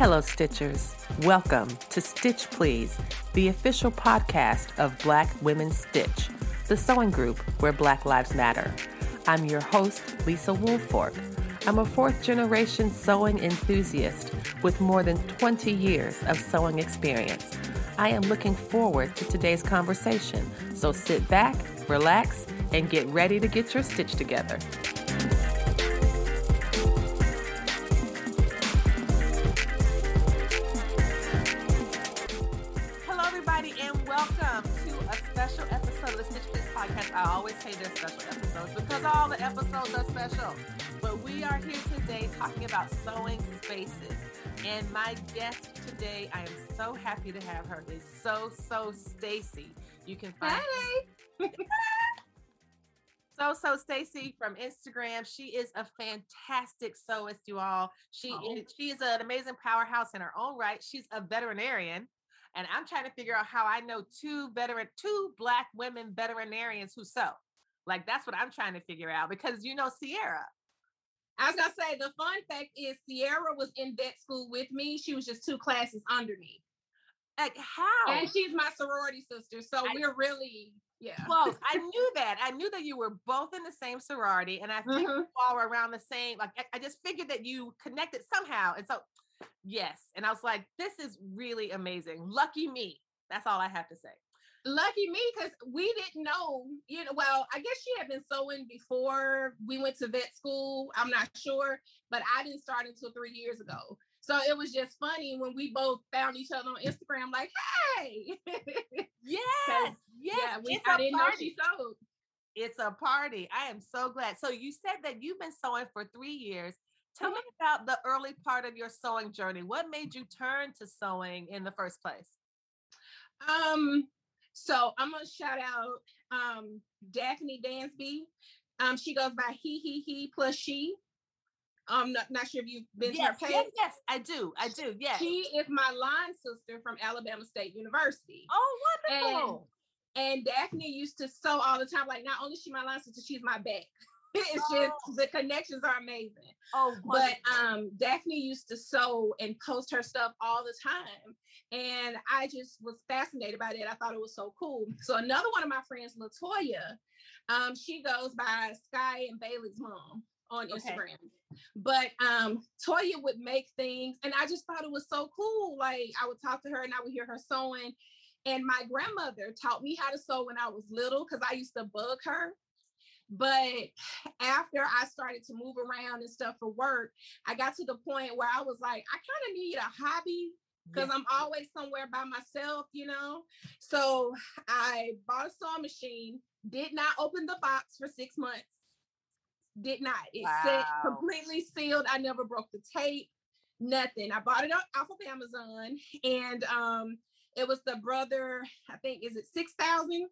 Hello, Stitchers. Welcome to Stitch Please, the official podcast of Black Women Stitch, the sewing group where Black Lives Matter. I'm your host, Lisa Woolfork. I'm a fourth generation sewing enthusiast with more than 20 years of sewing experience. I am looking forward to today's conversation, so sit back, relax, and get ready to get your stitch together. Hello, everybody, and welcome to a special episode of the Stitch Please podcast. I always say they're special episodes because all the episodes are special. But we are here today talking about sewing spaces. And my guest today, I am so happy to have her, It's Sew, Sew Stacie. You can find Hey. Sew Sew Stacie from Instagram. She is a fantastic sewist, you all. She Oh. is she is an amazing powerhouse in her own right. She's a veterinarian. And I'm trying to figure out how I know two veteran, two black women veterinarians who sew. Like that's what I'm trying to figure out because you know Sierra. I was gonna say the fun fact is Sierra was in vet school with me. She was just two classes under me, Like how? and she's my sorority sister. So I- we're really yeah. close. I knew that. I knew that you were both in the same sorority, and I think Mhm. you all were around the same. Like I, I just figured that you connected somehow, and so yes. And I was like, this is really amazing. Lucky me. That's all I have to say. Lucky me, because we didn't know. You know, well, I guess she had been sewing before we went to vet school. I'm not sure, but I didn't start until three years ago. So it was just funny when we both found each other on Instagram, like, hey, Yes, yes. yeah, we, I didn't party. know she sewed. It's a party. I am so glad. So you said that you've been sewing for three years. Tell me about the early part of your sewing journey. What made you turn to sewing in the first place? Um, so I'm gonna shout out um Daphne Dansby. Um, she goes by he he he plus she. Um, not, not sure if you've been Yes, to her yes, page. yes, I do. I do. Yes. She is my line sister from Alabama State University. oh, wonderful. And Daphne used to sew all the time. Like not only is she my line sister, she's my back. It's just Oh. the connections are amazing. oh, But um, Daphne used to sew and post her stuff all the time. And I just was fascinated by that. I thought it was so cool. So another one of my friends, Latoya, um, she goes by Sky and Bailey's mom on Okay. Instagram. But um, Toya would make things, and I just thought it was so cool. Like I would talk to her and I would hear her sewing. And my grandmother taught me how to sew when I was little because I used to bug her. But after I started to move around and stuff for work, I got to the point where I was like, I kind of need a hobby because Yes. I'm always somewhere by myself, you know. So I bought a sewing machine, did not open the box for six months. Did not. It said completely sealed. I never broke the tape, nothing. I bought it off off of Amazon and um it was the brother, I think, is it 6,000?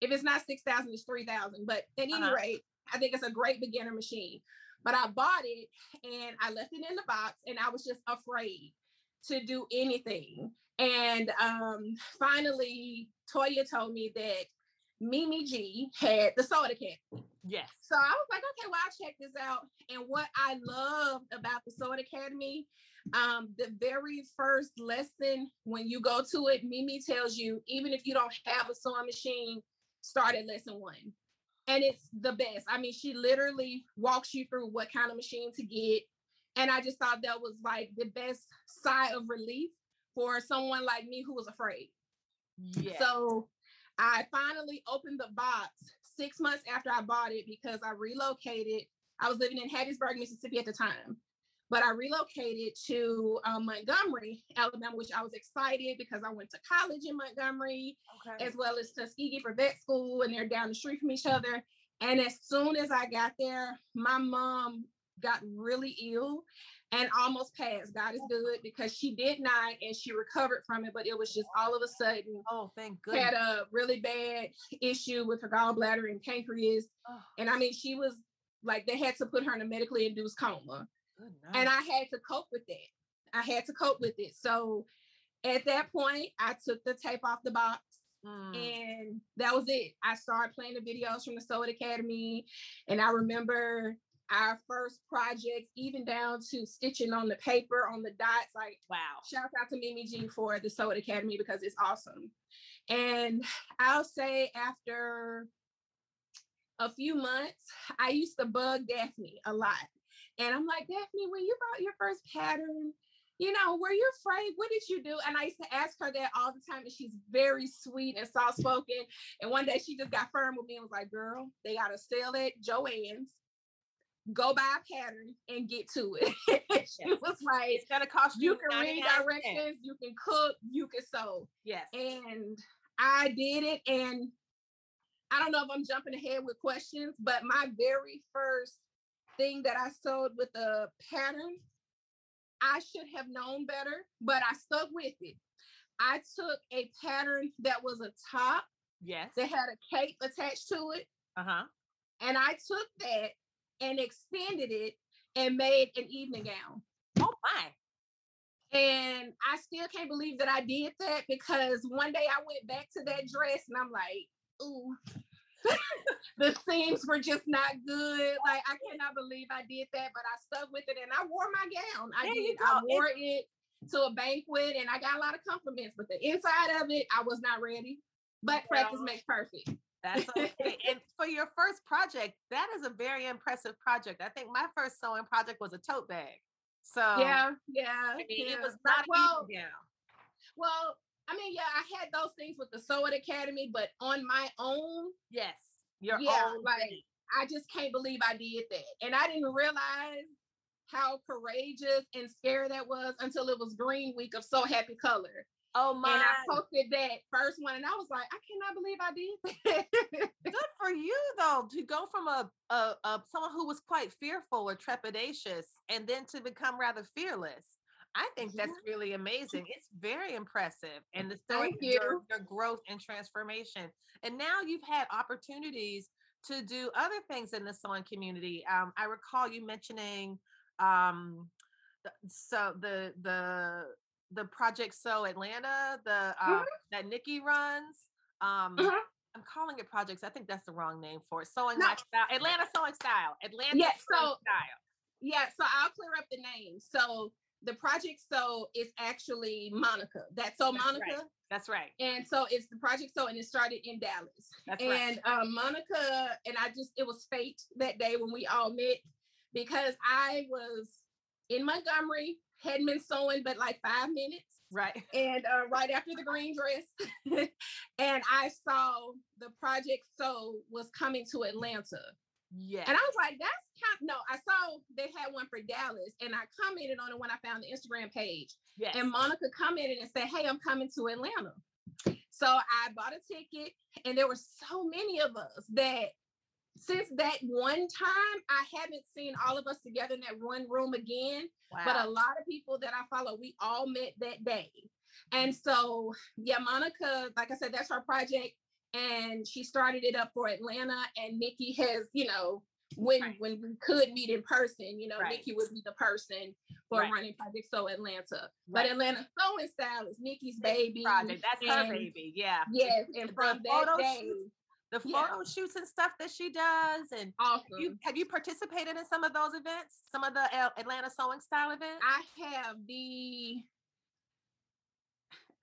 If it's not 6,000, it's 3,000. But at any Uh-huh. rate, I think it's a great beginner machine. But I bought it and I left it in the box and I was just afraid to do anything. And um, finally, Toya told me that Mimi G had the soda can. yes. So I was like, okay, well, I'll check this out. And what I loved about the Sew It Academy, um, the very first lesson when you go to it, Mimi tells you, even if you don't have a sewing machine, start at lesson one. And it's the best. I mean, she literally walks you through what kind of machine to get. And I just thought that was like the best sigh of relief for someone like me who was afraid. Yes. So I finally opened the box six months after I bought it because I relocated. I was living in Hattiesburg, Mississippi at the time, but I relocated to um, Montgomery, Alabama, which I was excited because I went to college in Montgomery okay. as well as Tuskegee for vet school, and they're down the street from each other. And as soon as I got there, my mom got really ill and almost passed. God is good because she did not and she recovered from it, but it was just all of a sudden oh, thank goodness. had a really bad issue with her gallbladder and pancreas. Oh, And I mean, she was like, they had to put her in a medically induced coma. And. I had to cope with that. I had to cope with it. So at that point, I took the tape off the box. Mm. And that was it. I started playing the videos from the Sew It Academy. And I remember our first project, even down to stitching on the paper on the dots. Like, wow. Shout out to Mimi G for the Sew It Academy because it's awesome. And I'll say after a few months, I used to bug Daphne a lot. And I'm like, Daphne, when you bought your first pattern, you know, were you afraid? What did you do? And I used to ask her that all the time. And she's very sweet and soft spoken. And one day she just got firm with me and was like, girl, they got to sell it, Joann's go buy a pattern and get to it. she was like, it's gonna cost you. You can read directions, you can cook, you can sew. Yes. And I did it. And I don't know if I'm jumping ahead with questions, but my very first thing that I sewed with a pattern, I should have known better, but I stuck with it. I took a pattern that was a top. Yes. That had a cape attached to it. Uh-huh. And I took that and extended it and made an evening gown. Oh my. And I still can't believe that I did that because one day I went back to that dress and I'm like, ooh, the seams were just not good. Like I cannot believe I did that, but I stuck with it and I wore my gown. I there did. I wore it's- it to a banquet and I got a lot of compliments, but the inside of it, I was not ready. But practice makes perfect. That's okay. and for your first project, that is a very impressive project. I think my first sewing project was a tote bag. So yeah, yeah, I mean, yeah. it was not well, easy Well, I mean, yeah, I had those things with the Sew Academy, but on my own, yes, your yeah, own like thing. I just can't believe I did that, and I didn't realize how courageous and scary that was until it was Green Week of So Happy Color. Oh my! And I posted that first one, and I was like, I cannot believe I did. That. Good for you, though, to go from a, a, a someone who was quite fearful or trepidatious, and then to become rather fearless. I think that's really amazing. It's very impressive, and the story of your, your growth and transformation. And now you've had opportunities to do other things in the sewing community. Um, I recall you mentioning um, so the the the Project so Atlanta, the uh, mm-hmm. that Nikki runs. Um, mm-hmm. I'm calling it projects. I think that's the wrong name for it. Sewing no. style, Atlanta sewing style, Atlanta yeah, so, style. Yeah, so I'll clear up the name. So the project so is actually Monica. That's so Monica. Right. That's right. And so it's the project so, and it started in Dallas. That's and right. um, Monica and I just it was fate that day when we all met because I was in Montgomery, hadn't been sewing but like five minutes. Right. And uh, right after the green dress, and I saw the project so was coming to Atlanta. Yeah. And I was like, that's kind of, no, I saw they had one for Dallas and I commented on it when I found the Instagram page. Yes. And Monica commented and said, Hey, I'm coming to Atlanta. So I bought a ticket and there were so many of us that since that one time, I haven't seen all of us together in that one room again. Wow. But a lot of people that I follow, we all met that day. And so, yeah, Monica, like I said, that's our project and she started it up for Atlanta. And Nikki has, you know, when right. when we could meet in person, you know, right. Nikki would be the person for right. running Project So Atlanta. But Atlanta Sewing Style is Nikki's baby. Project. That's and, her baby. Yeah. Yes. And from that day. Shoots, the photo yeah. shoots and stuff that she does, and awesome. Have you, have you participated in some of those events? Some of the uh, Atlanta Sewing Style events? I have the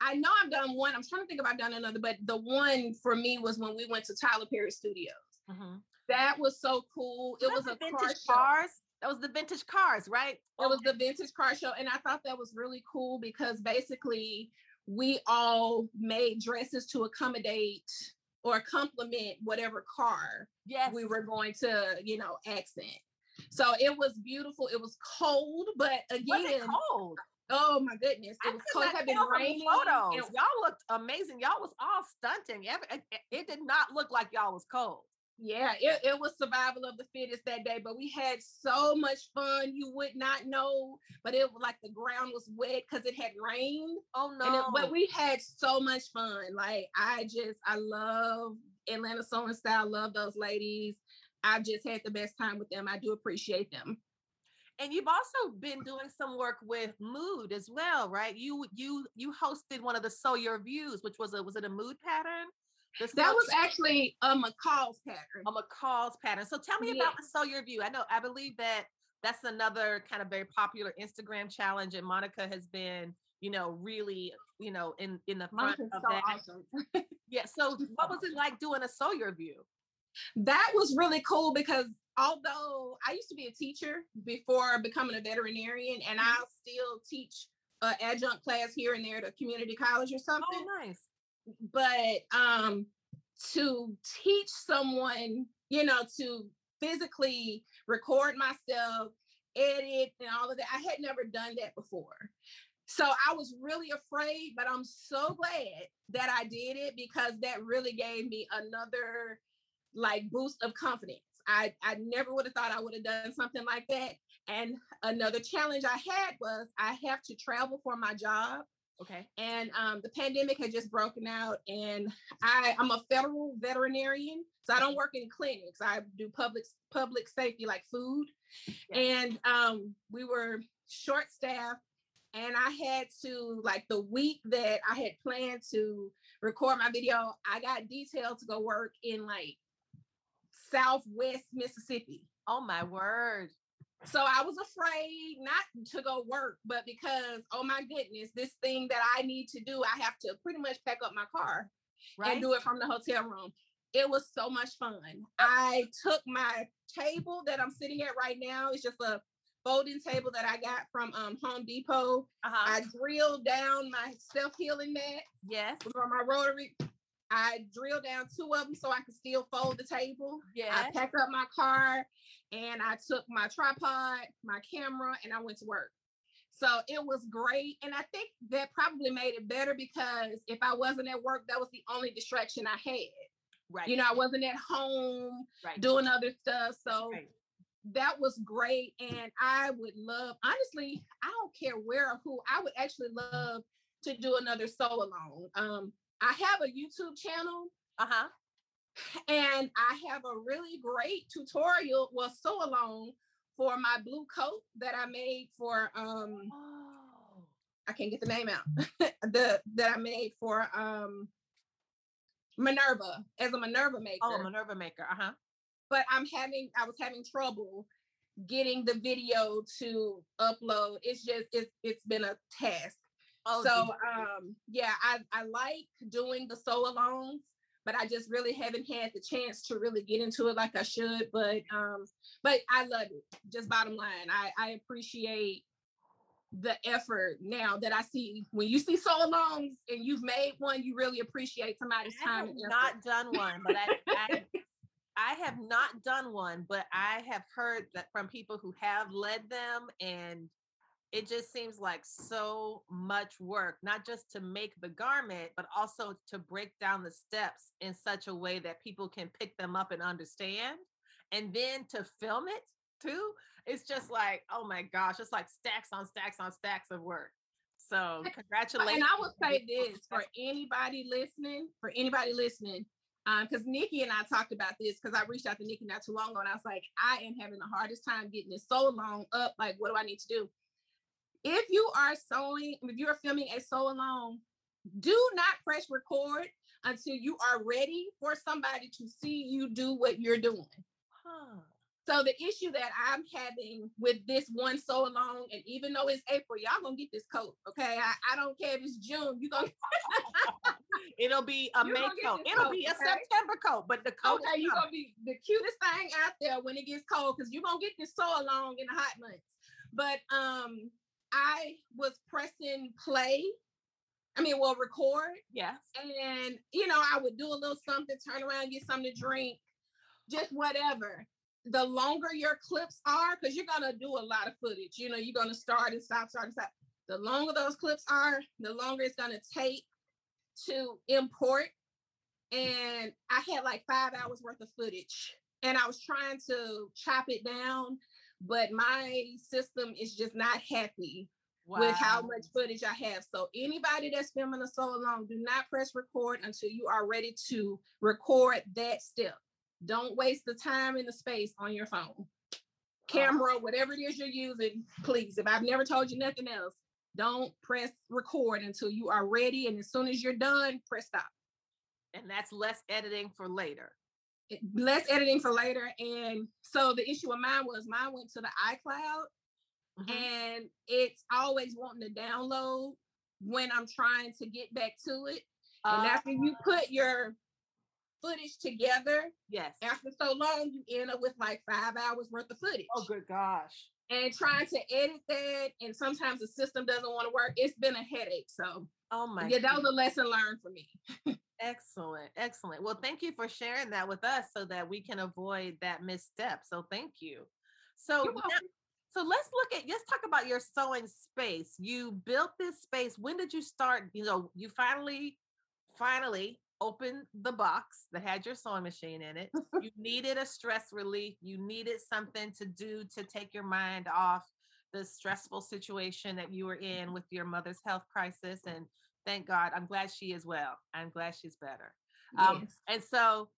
I know I've done one. I'm trying to think if I've done another, but the one for me was when we went to Tyler Perry Studios. Mm-hmm. That was so cool. It was, was a vintage car cars. That was the vintage cars, right? It okay. was the vintage car show, and I thought that was really cool because basically we all made dresses to accommodate or complement whatever car yes. we were going to, you know, accent. So it was beautiful. It was cold, but again, cold? Oh my goodness! It was cold. It Had been raining. Photos. Y'all looked amazing. Y'all was all stunting. It did not look like y'all was cold. Yeah, it, it was survival of the fittest that day, but we had so much fun. You would not know, but it was like the ground was wet because it had rained. Oh no! It, but we had so much fun. Like I just, I love Atlanta Sewing Style. Love those ladies. I've just had the best time with them. I do appreciate them. And you've also been doing some work with Mood as well, right? You you you hosted one of the So Your Views, which was a was it a Mood pattern? that was actually um, a McCall's pattern. Um, a McCall's pattern. So tell me yeah. about the So Your View. I know I believe that that's another kind of very popular Instagram challenge, and Monica has been, you know, really, you know, in in the front of so that. Awesome. yeah. So what was it like doing a Sow Your View? That was really cool because although I used to be a teacher before becoming a veterinarian, and mm-hmm. I'll still teach an adjunct class here and there at a community college or something. Oh, nice. But um, to teach someone, you know, to physically record myself, edit, and all of that, I had never done that before. So I was really afraid, but I'm so glad that I did it because that really gave me another like boost of confidence. I, I never would have thought I would have done something like that. And another challenge I had was I have to travel for my job. Okay. And um, the pandemic had just broken out, and I, I'm a federal veterinarian, so I don't work in clinics. I do public public safety, like food. Yeah. And um, we were short staffed, and I had to like the week that I had planned to record my video, I got detailed to go work in like Southwest Mississippi. Oh my word. So I was afraid not to go work, but because, oh my goodness, this thing that I need to do, I have to pretty much pack up my car right. and do it from the hotel room. It was so much fun. I took my table that I'm sitting at right now. It's just a folding table that I got from um, Home Depot. Uh-huh. I drilled down my self healing mat. Yes. From my rotary. I drilled down two of them so I could still fold the table. Yeah. I packed up my car and I took my tripod, my camera, and I went to work. So it was great. And I think that probably made it better because if I wasn't at work, that was the only distraction I had. Right. You know, I wasn't at home right. doing other stuff. So right. that was great. And I would love, honestly, I don't care where or who, I would actually love to do another Sew Along. Um, I have a YouTube channel. Uh-huh. And I have a really great tutorial, well, Sew Along for my blue coat that I made for um oh. I can't get the name out. the that I made for um Minerva as a Minerva maker. Oh, Minerva maker. Uh-huh. But I'm having I was having trouble getting the video to upload. It's just it's it's been a task. Oh, so um yeah, I I like doing the Sew Alongs, but I just really haven't had the chance to really get into it like I should. But um, but I love it. Just bottom line, I I appreciate the effort now that I see when you see Sew Alongs and you've made one, you really appreciate somebody's I time. not done one, but I, I I have not done one, but I have heard that from people who have led them and it just seems like so much work, not just to make the garment, but also to break down the steps in such a way that people can pick them up and understand. And then to film it too. It's just like, oh my gosh, it's like stacks on stacks on stacks of work. So congratulations. And I would say this for anybody listening, for anybody listening, because um, Nikki and I talked about this because I reached out to Nikki not too long ago and I was like, I am having the hardest time getting this so long up. Like, what do I need to do? If you are sewing, if you are filming a Sew Along, do not press record until you are ready for somebody to see you do what you're doing. Huh. So the issue that I'm having with this one Sew Along, and even though it's April, y'all gonna get this coat, okay? I, I don't care if it's June, you gonna it'll be a May coat. It'll coat, be a okay? September coat, but the coat. Okay, you're gonna be the cutest thing out there when it gets cold because you're gonna get this Sew Along in the hot months. But um, I was pressing play. I mean, well, record. Yes. And, you know, I would do a little something, turn around, get something to drink, just whatever. The longer your clips are, because you're going to do a lot of footage, you know, you're going to start and stop, start and stop. The longer those clips are, the longer it's going to take to import. And I had like five hours worth of footage. And I was trying to chop it down but my system is just not happy wow. with how much footage I have. So anybody that's filming a solo long, do not press record until you are ready to record that step. Don't waste the time and the space on your phone. camera, whatever it is you're using, please. If I've never told you nothing else, don't press record until you are ready. And as soon as you're done, press stop. And that's less editing for later. Less editing for later. And so the issue of mine was mine went to the iCloud Mhm. and it's always wanting to download when I'm trying to get back to it. And after you Uh, put your footage together, yes. after so long, you end up with like five hours worth of footage. Oh, good gosh. And trying to edit that, and sometimes the system doesn't want to work. It's been a headache. So Oh my. yeah, that was a lesson learned for me. Excellent, excellent. Well, thank you for sharing that with us so that we can avoid that misstep. So thank you. So now- so let's look at let's talk about your sewing space. You built this space. When did you start? You know, you finally finally opened the box that had your sewing machine in it. you needed a stress relief. You needed something to do to take your mind off the stressful situation that you were in with your mother's health crisis and thank God, I'm glad she is well. I'm glad she's better. Um, And so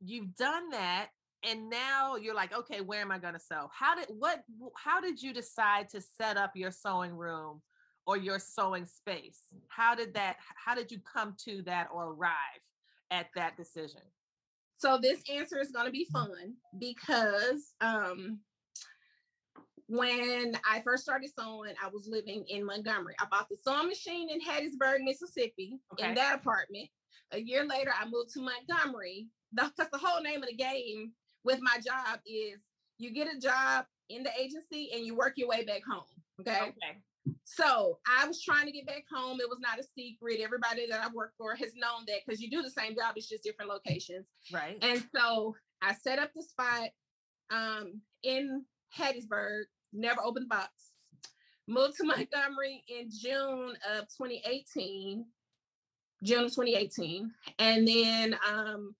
you've done that, and now you're like, okay, where am I going to sew? How did what? How did you decide to set up your sewing room or your sewing space? How did that? How did you come to that or arrive at that decision? So this answer is going to be fun because um, when I first started sewing, I was living in Montgomery. I bought the sewing machine in Hattiesburg, Mississippi, Okay. in that apartment. A year later, I moved to Montgomery because the, whole name of the game with my job is you get a job in the agency and you work your way back home. Okay. Okay. So I was trying to get back home. It was not a secret. Everybody that I've worked for has known that because you do the same job, it's just different locations. Right. And so I set up the spot um, in Hattiesburg, never opened the box. Moved to Montgomery in June of 2018, June of 2018. And then um,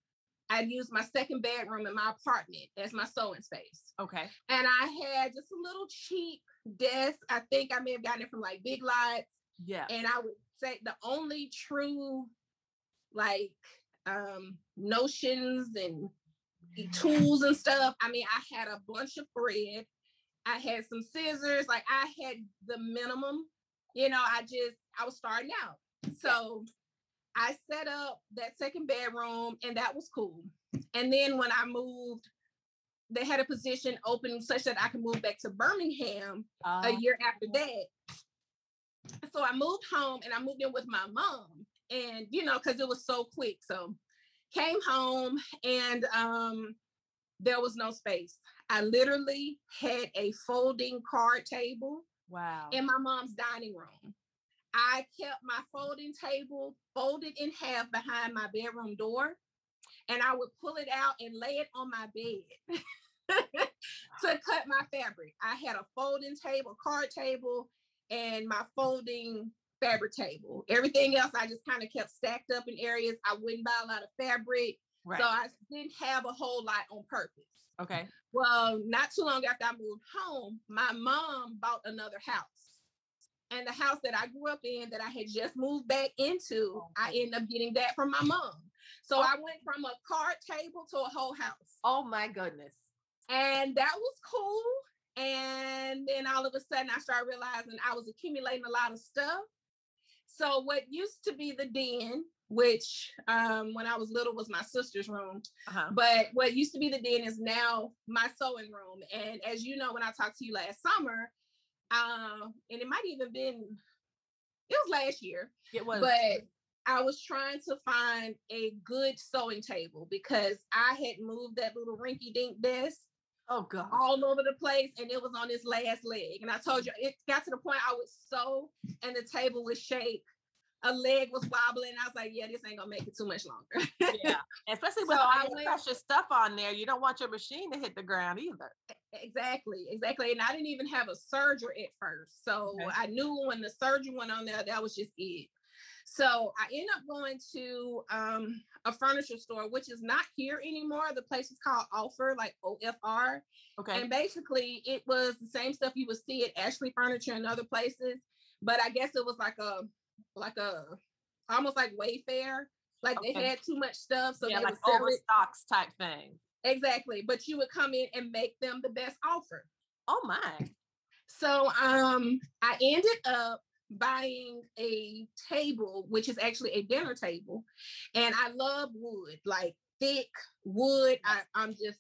I used my second bedroom in my apartment as my sewing space. okay. And I had just a little cheap desk. I think I may have gotten it from like Big Lots Yeah. and I would say the only true like um notions and tools and stuff. I mean, I had a bunch of thread. I had some scissors, like I had the minimum. You know, I just I was starting out. So I set up that second bedroom and that was cool. And then when I moved, they had a position open such that I could move back to Birmingham a Um, year after that. So I moved home and I moved in with my mom. And you know, because it was so quick. So came home and um there was no space. I literally had a folding card table wow. in my mom's dining room. I kept my folding table folded in half behind my bedroom door, and I would pull it out and lay it on my bed to cut my fabric. I had a folding table, card table, and my folding fabric table. Everything else I just kind of kept stacked up in areas. I wouldn't buy a lot of fabric, right. so I didn't have a whole lot on purpose. okay. Well, not too long after I moved home, my mom bought another house. And the house that I grew up in that I had just moved back into, oh, I ended up getting that from my mom. So oh. I went from a card table to a whole house. Oh my goodness. And that was cool. And then all of a sudden I started realizing I was accumulating a lot of stuff. So what used to be the den, which um, when I was little was my sister's room, Uh-huh. but what used to be the den is now my sewing room. And as you know, when I talked to you last summer, um, and it might even been it was last year, It was. but I was trying to find a good sewing table because I had moved that little rinky dink desk oh god. all over the place and it was on its last leg. And I told you it got to the point I was so and the table would shake. A leg was wobbling. I was like, yeah, this ain't gonna make it too much longer. yeah. Especially with So all your precious stuff on there, you don't want your machine to hit the ground either. exactly, exactly. And I didn't even have a serger at first. So Okay. I knew when the serger went on there, that was just it. So I end up going to um, a furniture store, which is not here anymore. The place is called Offer, like OFR. Okay. And basically, it was the same stuff you would see at Ashley Furniture and other places, but I guess it was like a, like a, almost like Wayfair. Like Okay. they had too much stuff, so yeah, they like would sell it. overstocks type thing. Exactly, but you would come in and make them the best offer. Oh my. So um I ended up buying a table, which is actually a dinner table. And I love wood, like thick wood. I, I'm just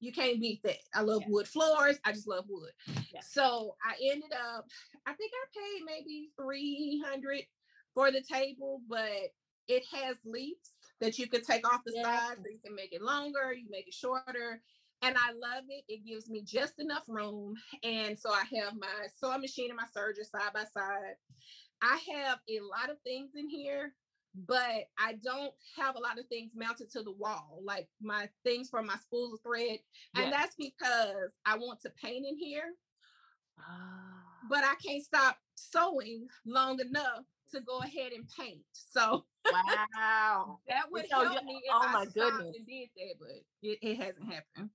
you can't beat that. I love Yeah. wood floors. I just love wood. Yeah. So I ended up, I think I paid maybe 300 for the table, but it has leaves that you could take off the sides. So you can make it longer, you make it shorter. And I love it. It gives me just enough room. And so I have my sewing machine and my serger side by side. I have a lot of things in here, but I don't have a lot of things mounted to the wall, like my things for my spools of thread. And Yes. that's because I want to paint in here, Ah. but I can't stop sewing long enough to go ahead and paint. So wow. that would so help me if oh I my goodness. and did that, but it, it hasn't happened.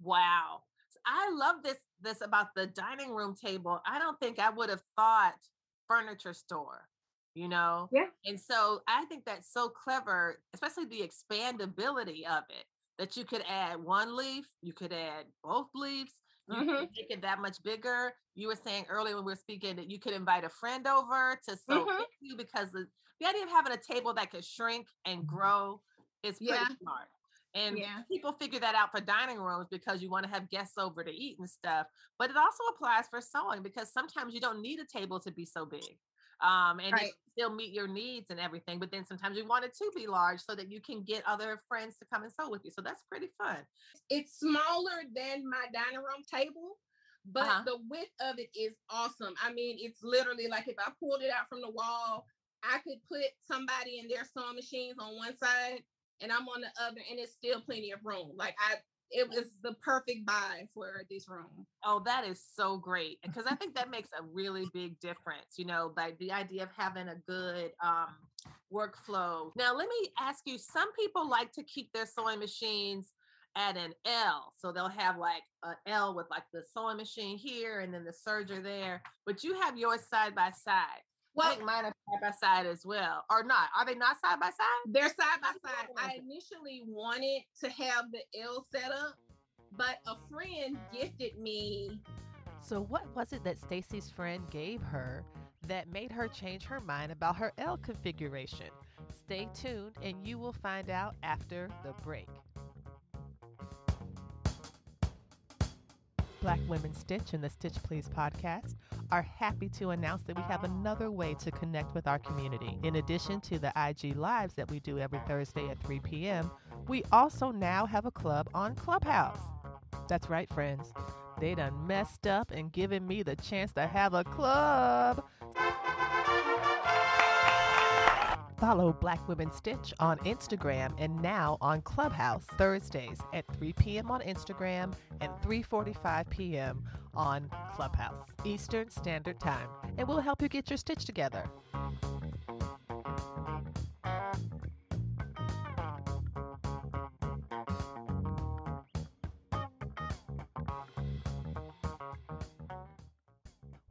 Wow. I love this this about the dining room table. I don't think I would have thought furniture store, you know? Yeah. And so I think that's so clever, especially the expandability of it. That you could add one leaf, you could add both leaves, you Mhm. could make it that much bigger. You were saying earlier when we were speaking that you could invite a friend over to sew Mhm. with you because the, the idea of having a table that could shrink and grow is pretty Yeah. smart. And Yeah. people figure that out for dining rooms because you want to have guests over to eat and stuff. But it also applies for sewing because sometimes you don't need a table to be so big. Um, and it Right. still meet your needs and everything. But then sometimes you want it to be large so that you can get other friends to come and sew with you. So that's pretty fun. It's smaller than my dining room table, but Uh-huh. the width of it is awesome. I mean, it's literally like if I pulled it out from the wall, I could put somebody in their sewing machines on one side and I'm on the other, and it's still plenty of room. Like I, it was the perfect buy for this room. Oh, that is so great. Because I think that makes a really big difference, you know, like the idea of having a good um, workflow. Now, let me ask you some people like to keep their sewing machines at an L. So they'll have like an L with like the sewing machine here and then the serger there, but you have yours side by side. I think mine are side by side as well, or not. Are they not side by side? They're side by How do you side. I initially wanted to have the L set up, but a friend gifted me. So, what was it that Stacie's friend gave her that made her change her mind about her L configuration? Stay tuned and you will find out after the break. Black Women Stitch and the Stitch Please podcast are happy to announce that we have another way to connect with our community. In addition to the IG Lives that we do every Thursday at 3 p.m., we also now have a club on Clubhouse. That's right, friends. They done messed up and given me the chance to have a club. Follow Black Women Stitch on Instagram and now on Clubhouse Thursdays at 3 p.m. on Instagram and 3:45 p.m. on Clubhouse Eastern Standard Time, and we'll help you get your stitch together.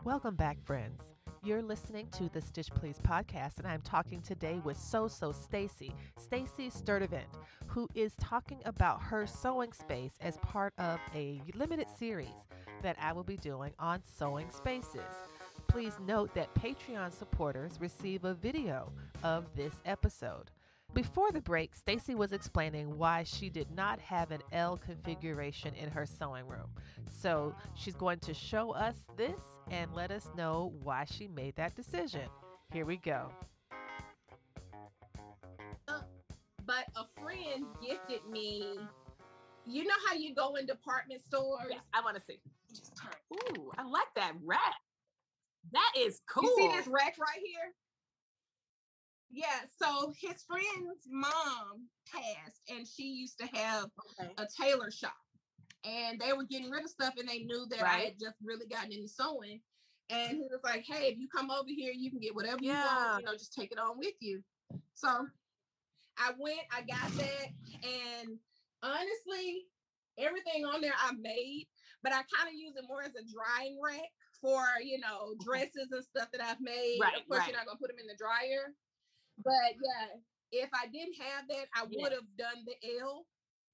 Welcome back, friends. You're listening to the Stitch Please podcast, and I'm talking today with Sew Sew Stacie, Stacie Sturdivant, who is talking about her sewing space as part of a limited series that I will be doing on sewing spaces. Please note that Patreon supporters receive a video of this episode. Before the break, Stacie was explaining why she did not have an L configuration in her sewing room. So she's going to show us this and let us know why she made that decision. Here we go. but a friend gifted me. You know how you go in department stores? Yes, I want to see. Ooh, I like that rack. That is cool. You see this rack right here? Yeah, so his friend's mom passed and she used to have Okay. a tailor shop. And they were getting rid of stuff and they knew that I had just really gotten into sewing. And he was like, Hey, if you come over here, you can get whatever you want, you know, just take it on with you. So I went, I got that, and honestly, everything on there I made, but I kind of use it more as a drying rack for you know dresses and stuff that I've made. Right, of course, right. you're not gonna put them in the dryer, but yeah, if I didn't have that, I Yeah. would have done the L.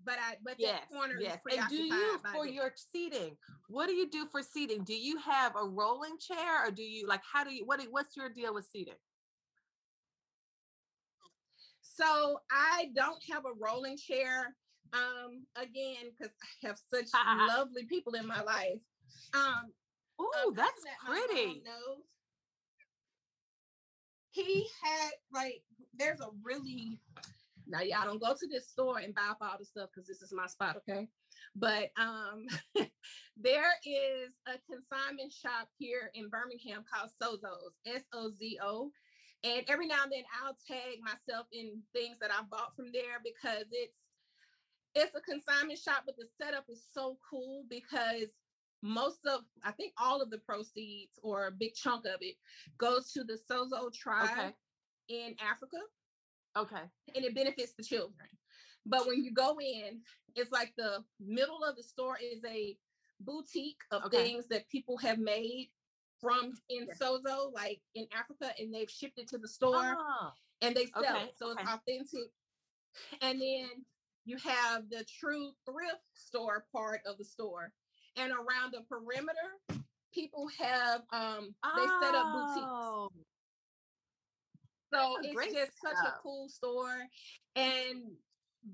but I but Yes, that corner yes. is And do you for that. your seating? What do you do for seating? Do you have a rolling chair, or do you like how do you what? What's your deal with seating? So I don't have a rolling chair. Um, again, because I have such lovely people in my life. Um, Oh, that's that pretty. knows, he had like there's a really now y'all don't go to this store and buy up all the stuff because this is my spot, okay? But um there is a consignment shop here in Birmingham called Sozo's, S-O-Z-O. And every now and then I'll tag myself in things that I bought from there because it's it's a consignment shop, but the setup is so cool because most of I think all of the proceeds or a big chunk of it goes to the Sozo tribe Okay. in Africa Okay. and it benefits the children. But when you go in, it's like the middle of the store is a boutique of Okay. things that people have made from in Sozo, like in Africa, and they've shipped it to the store Oh, and they sell okay, it. So it's authentic. And then you have the true thrift store part of the store. And around the perimeter, people have um they set up boutiques. oh, So it's just such a cool store. And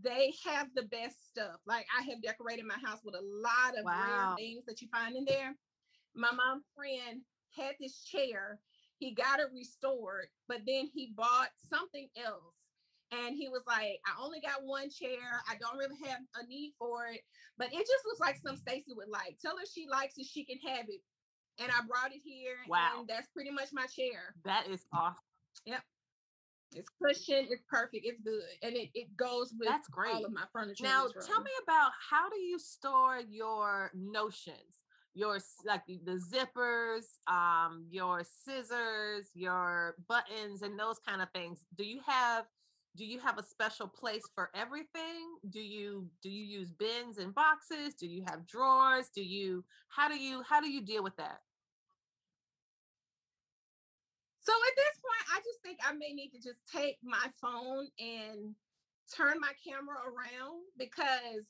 they have the best stuff. Like I have decorated my house with a lot of Wow. rare things that you find in there. My mom's friend had this chair. He got it restored, but then he bought something else. And he was like, I only got one chair. I don't really have a need for it. But it just looks like some Stacie would like. Tell her she likes it, she can have it. And I brought it here. Wow. And that's pretty much my chair. that is awesome. Yep. It's cushioned, it's perfect, it's good. And it, it goes with That's all of my furniture. Now, tell me about how do you store your notions, your like the the zippers, um, your scissors, your buttons, and those kind of things. Do you have do you have a special place for everything? Do you do you use bins and boxes? Do you have drawers? Do you how do you how do you deal with that? So at this point, I just think I may need to just take my phone and turn my camera around because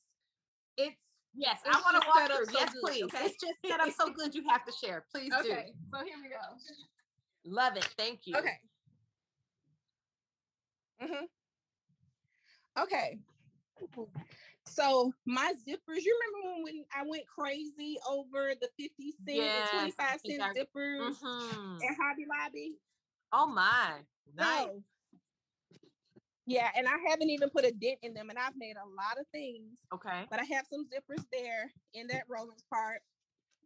it's Yes, It's I want to walk through. so yes, good, please. okay? It's just set up so good. You have to share. Please do. okay. So here we go. Love it. Thank you. Okay. hmm Okay. So my zippers, you remember when, when I went crazy over the 50 cent Yes, and 25 I think cent I- zippers Mhm. at Hobby Lobby? Oh my. Nice. So, yeah, and I haven't even put a dent in them, and I've made a lot of things, Okay. but I have some zippers there in that rolling part.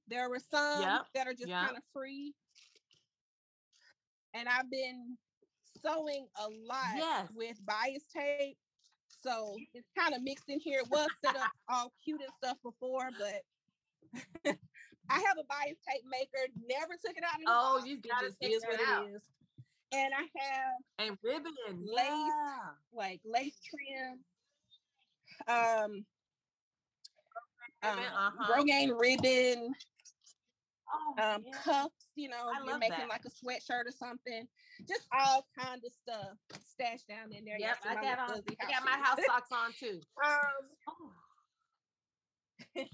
There were some Yep, that are just yep. kind of free, and I've been sewing a lot Yes. with bias tape, so it's kind of mixed in here. It was set up all cute and stuff before, but I have a bias tape maker. Never took it out. Of Oh, you it gotta just is what it is. And I have And ribbon. Lace. Yeah. like lace trim, um, um uh-huh. grosgrain ribbon, Oh, um, yeah. cuffs. You know, I you're making that. like a sweatshirt or something. Just all kind of stuff stashed down in there. Yep, I got on. I got my house socks on too. um, Oh.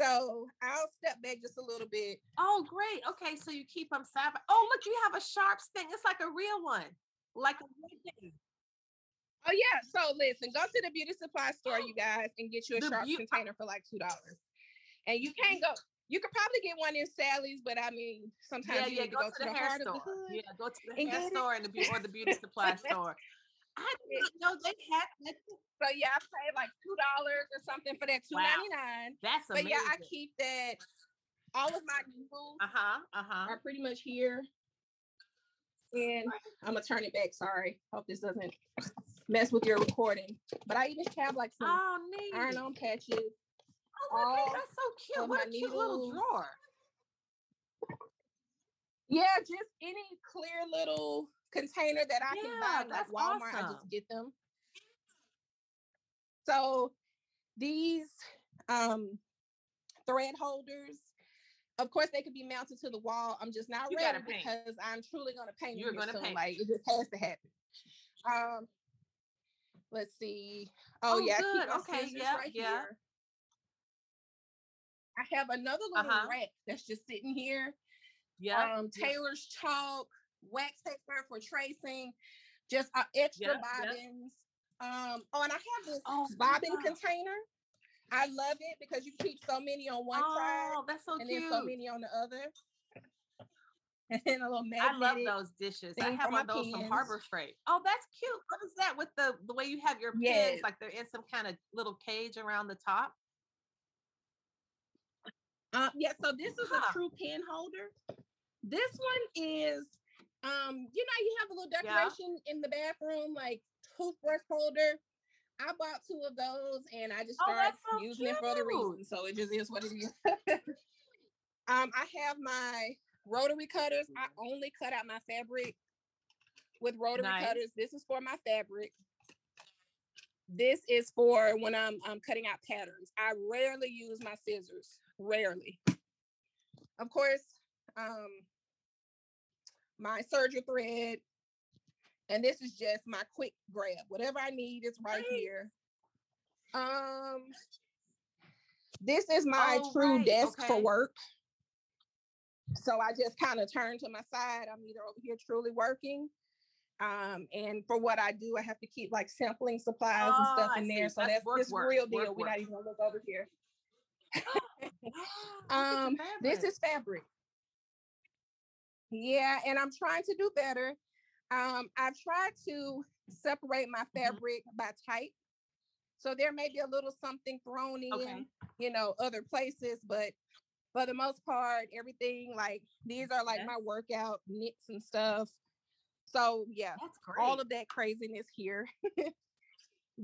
so I'll step back just a little bit. Oh, great. Okay, so you keep them side by. Oh, look, you have a sharps thing. It's like a real one, like a real thing. Oh yeah. So listen, go to the beauty supply store, you guys, and get you a The sharp container for like two dollars. And you can't go. You could probably get one in Sally's, but I mean, sometimes Yeah, you yeah. need to Go go, to the hair heart of store. the. Yeah, go to the and hair store and the or the beauty supply store. I didn't know they had that. So yeah, I paid like two dollars or something for that two Wow. ninety nine. That's But yeah, I keep that. All of my needles Uh huh. Uh huh. are pretty much here. And I'm gonna turn it back. Sorry, hope this doesn't mess with your recording. But I even have like some Oh, neat. iron-on patches. Oh, at- that's so cute. What a cute little drawer. Yeah, just any clear little container that I can Yeah, buy at like Walmart. I just get them. So these um thread holders, of course, they could be mounted to the wall. I'm just not You ready because I'm truly gonna paint. You're gonna paint. Like it just has to happen. Um, let's see. Oh, Oh, yeah. Okay, yep, right yeah. here. I have another little Uh-huh. rack that's just sitting here. Yeah. Um, tailor's chalk, wax paper for tracing, just uh, extra Yep, yep. bobbins. Um, oh, and I have this Oh, bobbin container. I love it because you keep so many on one side Oh, that's so and cute. then so many on the other. And then a little I love those dishes. I have one of those from. Harbor Freight. Oh, that's cute. What is that with the the way you have your pins? Yes. Like they're in some kind of little cage around the top. Uh, yeah, so this is a true pen holder. This one is, um, you know, you have a little Yeah. decoration in the bathroom, like toothbrush holder. I bought two of those and I just Oh, started that's so using it for other reasons. So it just is what it is. um, I have my rotary cutters. I only cut out my fabric with rotary Nice. cutters. This is for my fabric. This is for when I'm I'm cutting out patterns. I rarely use my scissors. Rarely. Of course, um, my serger thread. And this is just my quick grab. Whatever I need is right here. Um, this is my Oh, true right, desk for work. So I just kind of turn to my side. I'm either over here truly working. Um, and for what I do, I have to keep like sampling supplies and Oh, stuff I in see. there. So That's that's work, this work, real work, deal. We're work. not even gonna look over here. Um, look at the this is fabric. Yeah, and I'm trying to do better. Um, I've tried to separate my Mhm. fabric by type. So there may be a little something thrown in, Okay. you know, other places, but for the most part, everything like these are like my workout knits and stuff. So yeah, all of that craziness here.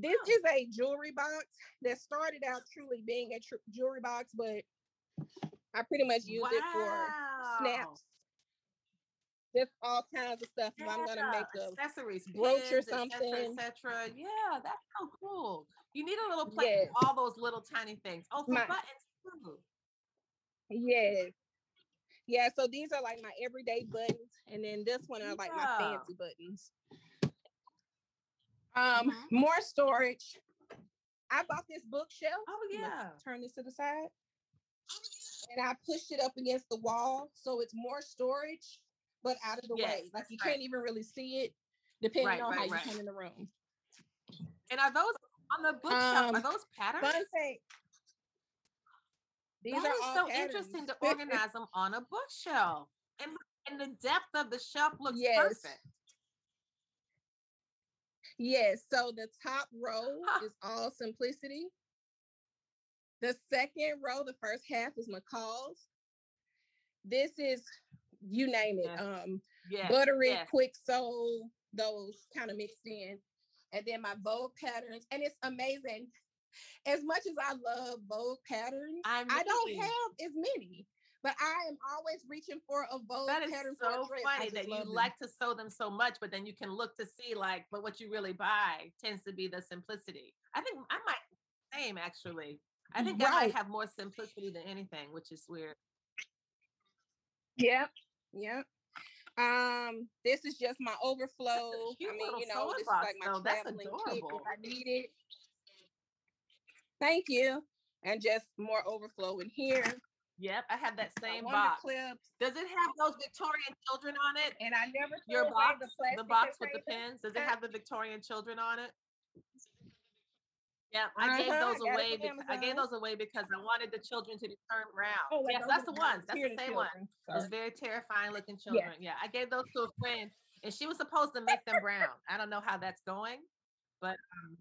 this is a jewelry box that started out truly being a tr- jewelry box, but I pretty much use it for snaps, just all kinds of stuff. If I'm gonna make a accessories, brooch or et something. et cetera. Yeah, that's so cool. You need a little place Yes. with all those little tiny things. Oh, for My- buttons too. yes. Yeah, so these are like my everyday buttons, and then this one are like my fancy buttons. Um, Mhm. more storage. I bought this bookshelf. Oh yeah. turn this to the side. And I pushed it up against the wall, so it's more storage, but out of the Yes, way. Like you right. can't even really see it, depending Right, on how right, you right. come in the room. And are those on the bookshelf? Um, are those patterns? Fun fact. These That are is so patterns. interesting to organize them on a bookshelf. And, and the depth of the shelf looks Yes. perfect. Yes. So the top row is all simplicity. The second row, the first half is McCall's. This is you name it. Yes. Um, Yeah. Butterick, yes. Kwik Sew, those kind of mixed in. And then my Vogue patterns. And it's amazing. As much as I love Vogue patterns, I I don't have as many. But I am always reaching for a Vogue That is pattern for so. I funny that you them. like to sew them so much, but then you can look to see like, but what you really buy tends to be the simplicity. I think I might same actually. I think I might have more simplicity than anything, which is weird. Yep. Yep. Um, this is just my overflow. I mean, you know, sewing this is like my though. That's traveling kit adorable. if I need it. Thank you. And just more overflow in here. Yep, I have that same box. clips. Does it have those Victorian children on it? And I never Your box, the the, box with the pins. Does it have the Victorian children on it? Yeah, I gave Uh-huh, those got it away. Because, I gave those away because I wanted the children to be turned brown. Oh, yes, that's the ones. That's the same one. children. Those very terrifying looking children. Yeah, I gave those to a friend, and she was supposed to make them brown. I don't know how that's going, but um,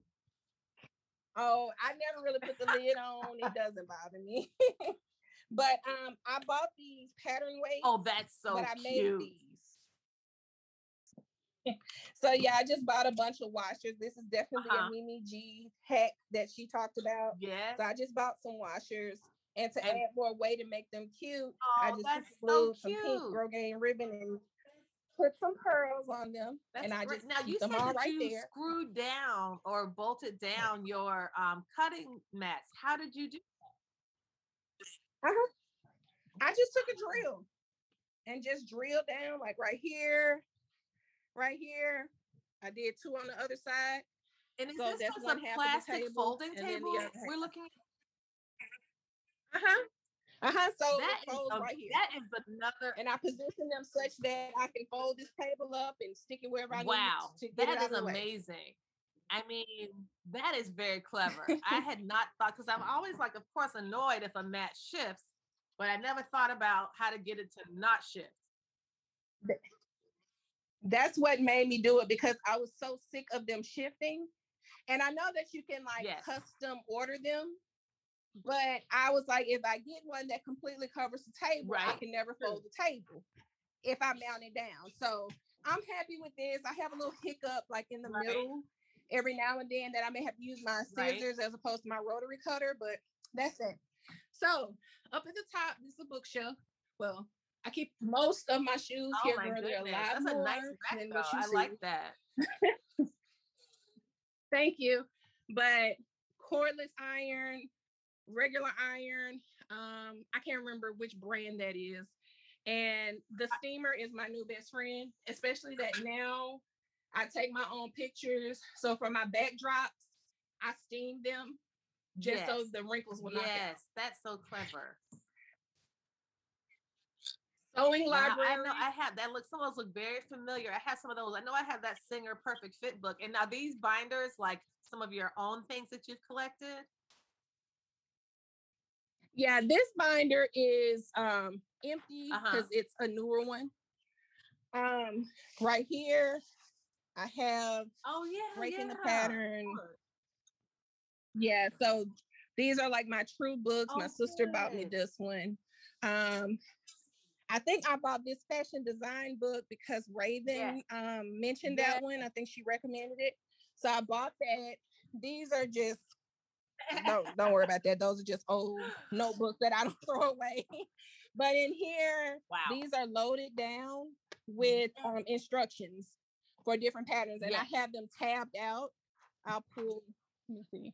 Oh, I never really put the lid on. It doesn't bother me. but um, I bought these pattern weights. oh, that's so but I made cute. these. so yeah, I just bought a bunch of washers. This is definitely Uh-huh. a Mimi G hack that she talked about. Yeah. So I just bought some washers. And to And- add more weight to make them cute, I Oh, just that's super so glued some pink. grosgrain ribbon and put some pearls on them. That's and I great. just now you said that right you there. screwed down or bolted down your um, cutting mats. How did you do? Uh-huh. I just took a drill and just drilled down like right here, right here. I did two on the other side. And is So this just one a plastic table, folding table we're looking at? Uh-huh. Uh-huh. So That folds a- right here. that is another and I position them such that I can fold this table up and stick it wherever I wow. need to it out is of the way. amazing. I mean, that is very clever. I had not thought because I'm always like, of course, annoyed if a mat shifts, but I never thought about how to get it to not shift. That's what made me do it because I was so sick of them shifting. And I know that you can like Yes. custom order them, but I was like, if I get one that completely covers the table, I can never fold the table if I mount it down. So I'm happy with this. I have a little hiccup like in the Right. middle every now and then that I may have to use my Right. scissors as opposed to my rotary cutter, but that's it. So up at the top, this is a bookshelf. Well, I keep most of my shoes Oh here, my girl. They're a goodness, lot that's a nice rack than what you I see. like that. Thank you. But cordless iron, regular iron. Um, I can't remember which brand that is. And the steamer is my new best friend, especially that now I take my own pictures. So for my backdrops, I steam them just so the wrinkles will not out. Yes, that's so clever. Sewing Wow, library. I know I have that. Look, some of those look very familiar. I have some of those. I know I have that Singer Perfect Fit book. And now these binders, like some of your own things that you've collected. Yeah, this binder is um empty Uh-huh. because it's a newer one. Um, right here, I have Oh yeah, breaking the pattern. Yeah, so these are like my true books. my Oh, sister bought me this one. Um, I think I bought this fashion design book because Raven um mentioned Yes. that one. I think she recommended it. So I bought that. These are just don't don't worry about that. Those are just old notebooks that I don't throw away. but in here, Wow. these are loaded down with um, instructions for different patterns, and Yes. I have them tabbed out. I'll pull. Let me see.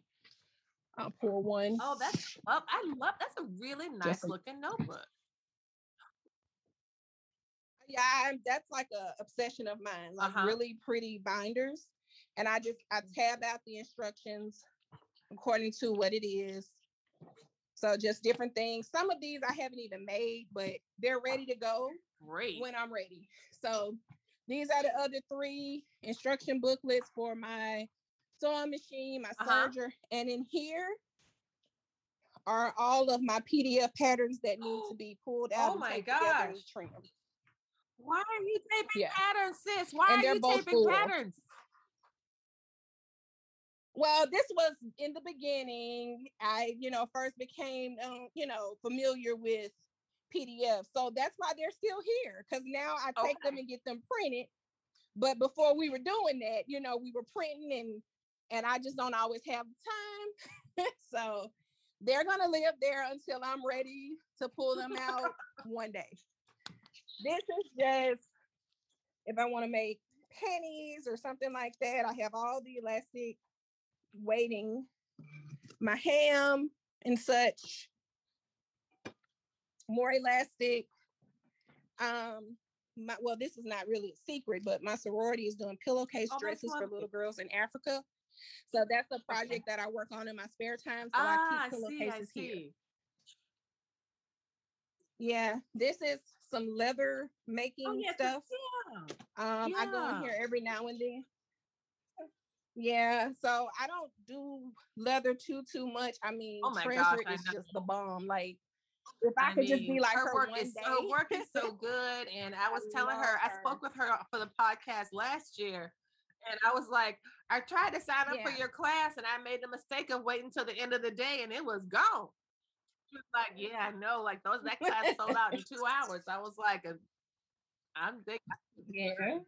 I'll pull one. Oh, that's well, I love that's a really nice looking notebook. yeah. I'm, that's like a obsession of mine. Like Uh-huh. really pretty binders, and I just I tab out the instructions according to what it is. So just different things. Some of these I haven't even made, but they're ready to go. Great. when I'm ready. So these are the other three instruction booklets for my sewing machine, my Uh-huh. serger, and in here are all of my PDF patterns that need to be pulled out. Oh my gosh. trimmed. Why are you taping Yeah. patterns, sis? Why And are you taping full. patterns? Well, this was in the beginning. I, you know, first became, um, you know, familiar with PDF. So that's why they're still here because now I take them and get them printed. But before we were doing that, you know, we were printing and and I just don't always have the time. so they're gonna live there until I'm ready to pull them out one day. This is just if I want to make pennies or something like that. I have all the elastic waiting, my ham and such, more elastic. Um, my well, this is not really a secret, but my sorority is doing pillowcase Oh, dresses for little girls in Africa. So that's a project that I work on in my spare time. So ah, I I keep see, I pillowcases here. Yeah, this is some leather making Oh yeah, 'cause- stuff. yeah. Um, I go in here every now and then. Yeah, so I don't do leather too too much. I mean, Oh my Treasure gosh, is just the bomb. Like, if I, could just be like her, work one is day, her work is so good. And I was telling her, love I spoke with her for the podcast last year. And I was like, I tried to sign up for your class and I made the mistake of waiting till the end of the day and it was gone. She was like, Yeah, I know. Like those that class sold out in two hours. I was like, uh, I'm big. yeah.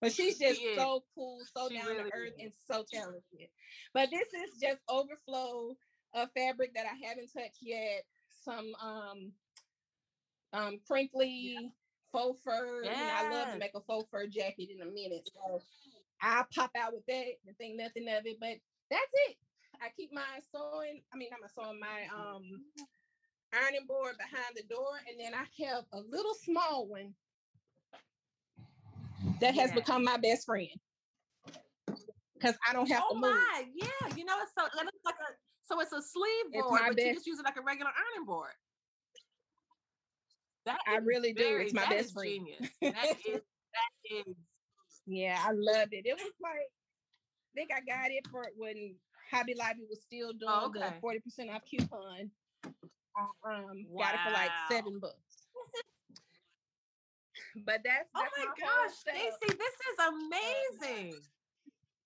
But she's just is. so cool, so She down really to earth, is. and so talented. But this is just overflow of fabric that I haven't touched yet. Some um um crinkly faux fur. You know, I love to make a faux fur jacket in a minute. So I pop out with that and think nothing of it. But that's it. I keep my sewing, I mean my sewing, my um ironing board behind the door, and then I have a little small one that has Yeah. become my best friend. because I don't have oh to move. my, yeah. You know, it's so it looks like a so it's a sleeve board, my but you just use it like a regular ironing board. That I really do. very- It's my that best is friend. Genius. That is that is Yeah, I loved it. It was like I think I got it for when Hobby Lobby was still doing Oh, the forty percent off coupon. I um got it for like seven bucks. But that's, Oh that's my gosh, setup. Stacie, this is amazing.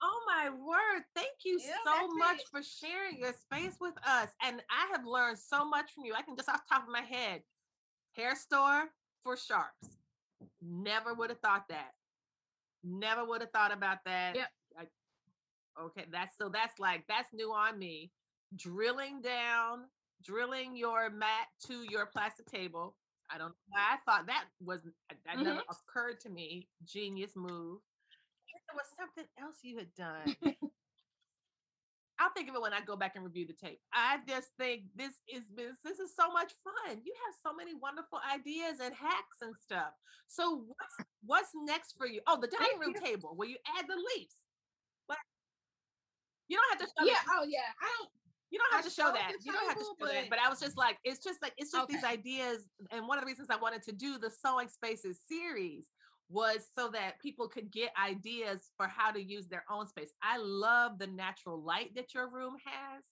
Oh my word. Thank you Yeah, so much it. for sharing your space with us. And I have learned so much from you. I can just off the top of my head, hair store for sharps. Never would have thought that. Never would have thought about that. Yep. I- okay, that's so that's like that's new on me. Drilling down, drilling your mat to your plastic table. I don't know why I thought that was that never mm-hmm. occurred to me. Genius move. There was something else you had done. I'll think of it when I go back and review the tape. I just think this is this, this is so much fun. You have so many wonderful ideas and hacks and stuff. So what's what's next for you? Oh, the dining room table where you add the leaves. Like, you don't have to show Yeah, that. oh yeah. I don't You don't have I to show that. You don't have to show that. but- But I was just like, it's just like it's just these ideas. And one of the reasons I wanted to do the sewing spaces series was so that people could get ideas for how to use their own space. I love the natural light that your room has.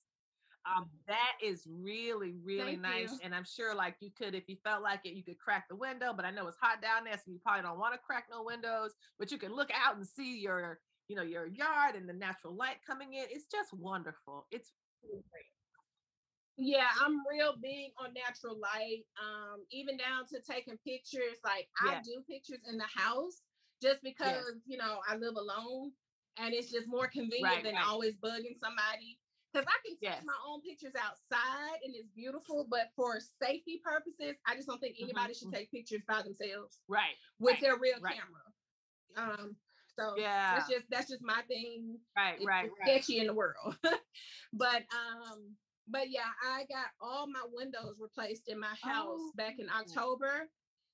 Um, that is really, really Thank nice. you. And I'm sure like you could, if you felt like it, you could crack the window, but I know it's hot down there, so you probably don't want to crack no windows, but you can look out and see your, you know, your yard and the natural light coming in. It's just wonderful. It's really great. Yeah, I'm real big on natural light. Um, even down to taking pictures. Like I do pictures in the house just because you know I live alone and it's just more convenient Right, than right. always bugging somebody. Because I can take Yes. my own pictures outside and it's beautiful, but for safety purposes, I just don't think Mhm, anybody should mhm. take pictures by themselves Right. with Right, their real camera. Um, so Yeah. that's just that's just my thing Right. it's Right. sketchy in the world. but um, but yeah, I got all my windows replaced in my house Oh, back in. Oh. October.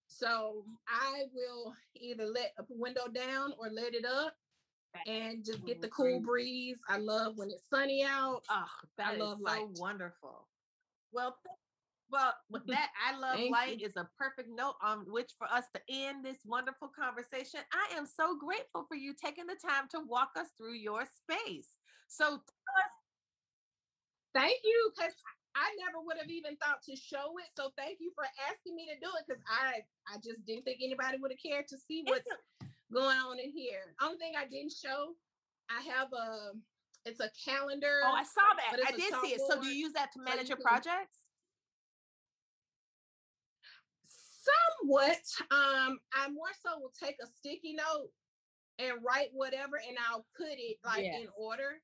So I will either let a window down or let it up and just get the cool breeze. I love when it's sunny out. Oh, that is love so light. wonderful. Well, th- well, with that, I love light you. is a perfect note on which for us to end this wonderful conversation. I am so grateful for you taking the time to walk us through your space. So, Thank you, because I never would have even thought to show it. So thank you for asking me to do it because I I just didn't think anybody would have cared to see what's going on in here. Only thing I didn't show, I have a it's a calendar. oh, I saw that. I did see it. So, do you use that to so manage you your can- projects? Somewhat. Um, I more so will take a sticky note and write whatever, and I'll put it like in order.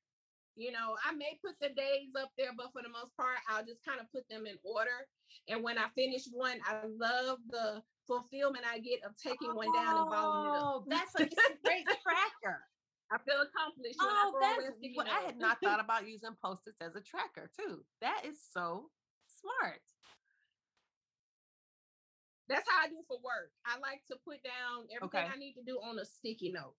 You know, I may put the days up there, but for the most part, I'll just kind of put them in order. And when I finish one, I love the fulfillment I get of taking one down and balling it up. Oh, that's a, a great tracker. I feel accomplished. I Oh, a that's sticky what I had not thought about using post-its as a tracker too. That is so smart. That's how I do for work. I like to put down everything Okay. I need to do on a sticky note.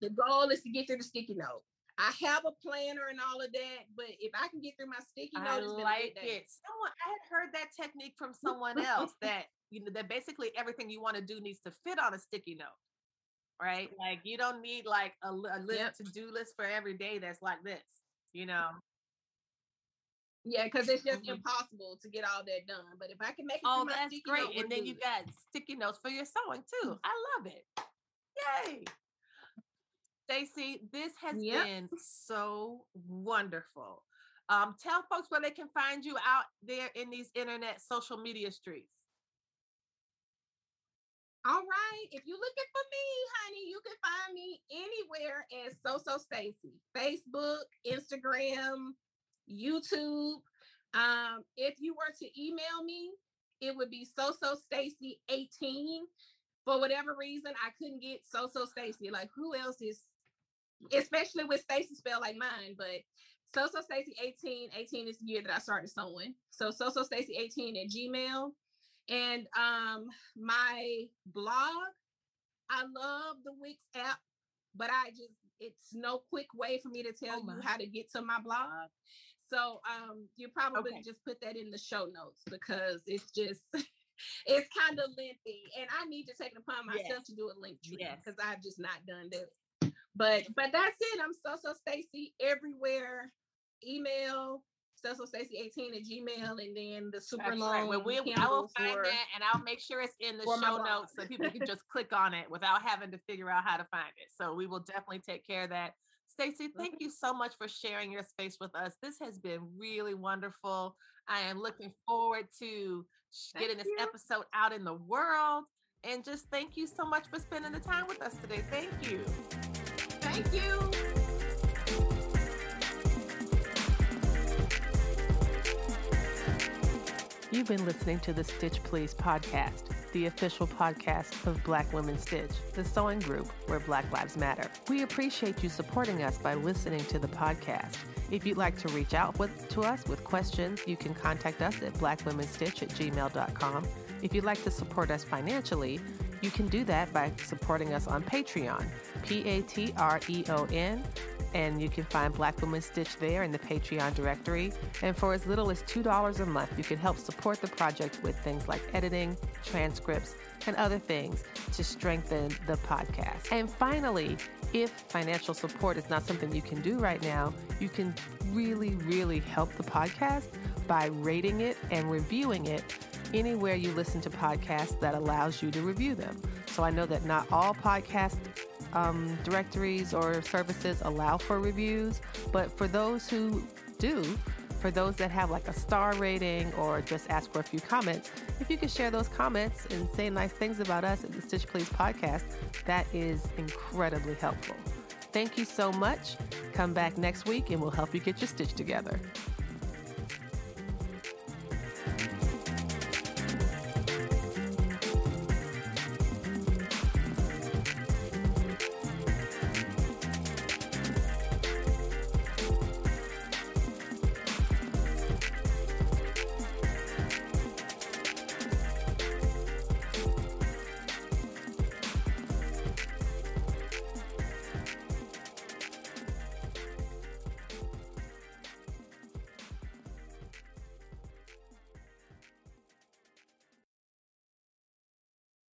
The goal is to get through the sticky note. I have a planner and all of that, but if I can get through my sticky notes, I it's been a like it. Someone I had heard that technique from someone else that you know that basically everything you want to do needs to fit on a sticky note. Right? Like you don't need like a, a list Yep. to-do list for every day that's like this, you know. Yeah, because it's just Mhm. impossible to get all that done. But if I can make it Oh, that's sticky great. note, And then you got sticky notes for your sewing too. I love it. Yay. Stacie, this has Yep. been so wonderful. Um, tell folks where they can find you out there in these internet social media streets. All right. If you're looking for me, honey, you can find me anywhere as Sew Sew Stacie. Facebook, Instagram, YouTube. Um, if you were to email me, it would be Sew Sew Stacie 18. For whatever reason, I couldn't get Sew Sew Stacie. Like who else is especially with Stacie spell like mine, but Sew Sew Stacie 18. 18 is the year that I started sewing. So Sew Sew Stacie 18 at Gmail. And um my blog, I love the Wix app. but I just it's no quick way for me to tell oh you how to get to my blog. So um, you probably okay. just put that in the show notes because it's just it's kind of lengthy, and I need to take it upon myself yes. to do a Linktree because yes. I've just not done this. But but that's it. I'm Sew Sew Stacie everywhere. Email Sew Sew Stacie 18 at Gmail and then the super That's long. Right. Well, we, I will find that and I'll make sure it's in the show notes so people can just click on it without having to figure out how to find it. So we will definitely take care of that. Stacie, thank you so much for sharing your space with us. This has been really wonderful. I am looking forward to getting this episode out in the world. And just thank you so much for spending the time with us today. Thank you. Thank you. You've been listening to the Stitch Please podcast, the official podcast of Black Women Stitch, the sewing group where Black Lives Matter. We appreciate you supporting us by listening to the podcast. If you'd like to reach out with, to us with questions, you can contact us at blackwomenstitch at gmail.com. If you'd like to support us financially, you can do that by supporting us on Patreon, P A T R E O N and you can find Black Women Stitch there in the Patreon directory. And for as little as $2 a month, you can help support the project with things like editing, transcripts, and other things to strengthen the podcast. And finally, if financial support is not something you can do right now, you can really, really help the podcast by rating it and reviewing it anywhere you listen to podcasts that allows you to review them. So I know that not all podcast um, directories or services allow for reviews, but for those who do, for those that have like a star rating or just ask for a few comments, if you could share those comments and say nice things about us at the Stitch Please podcast, that is incredibly helpful. Thank you so much. Come back next week and we'll help you get your stitch together.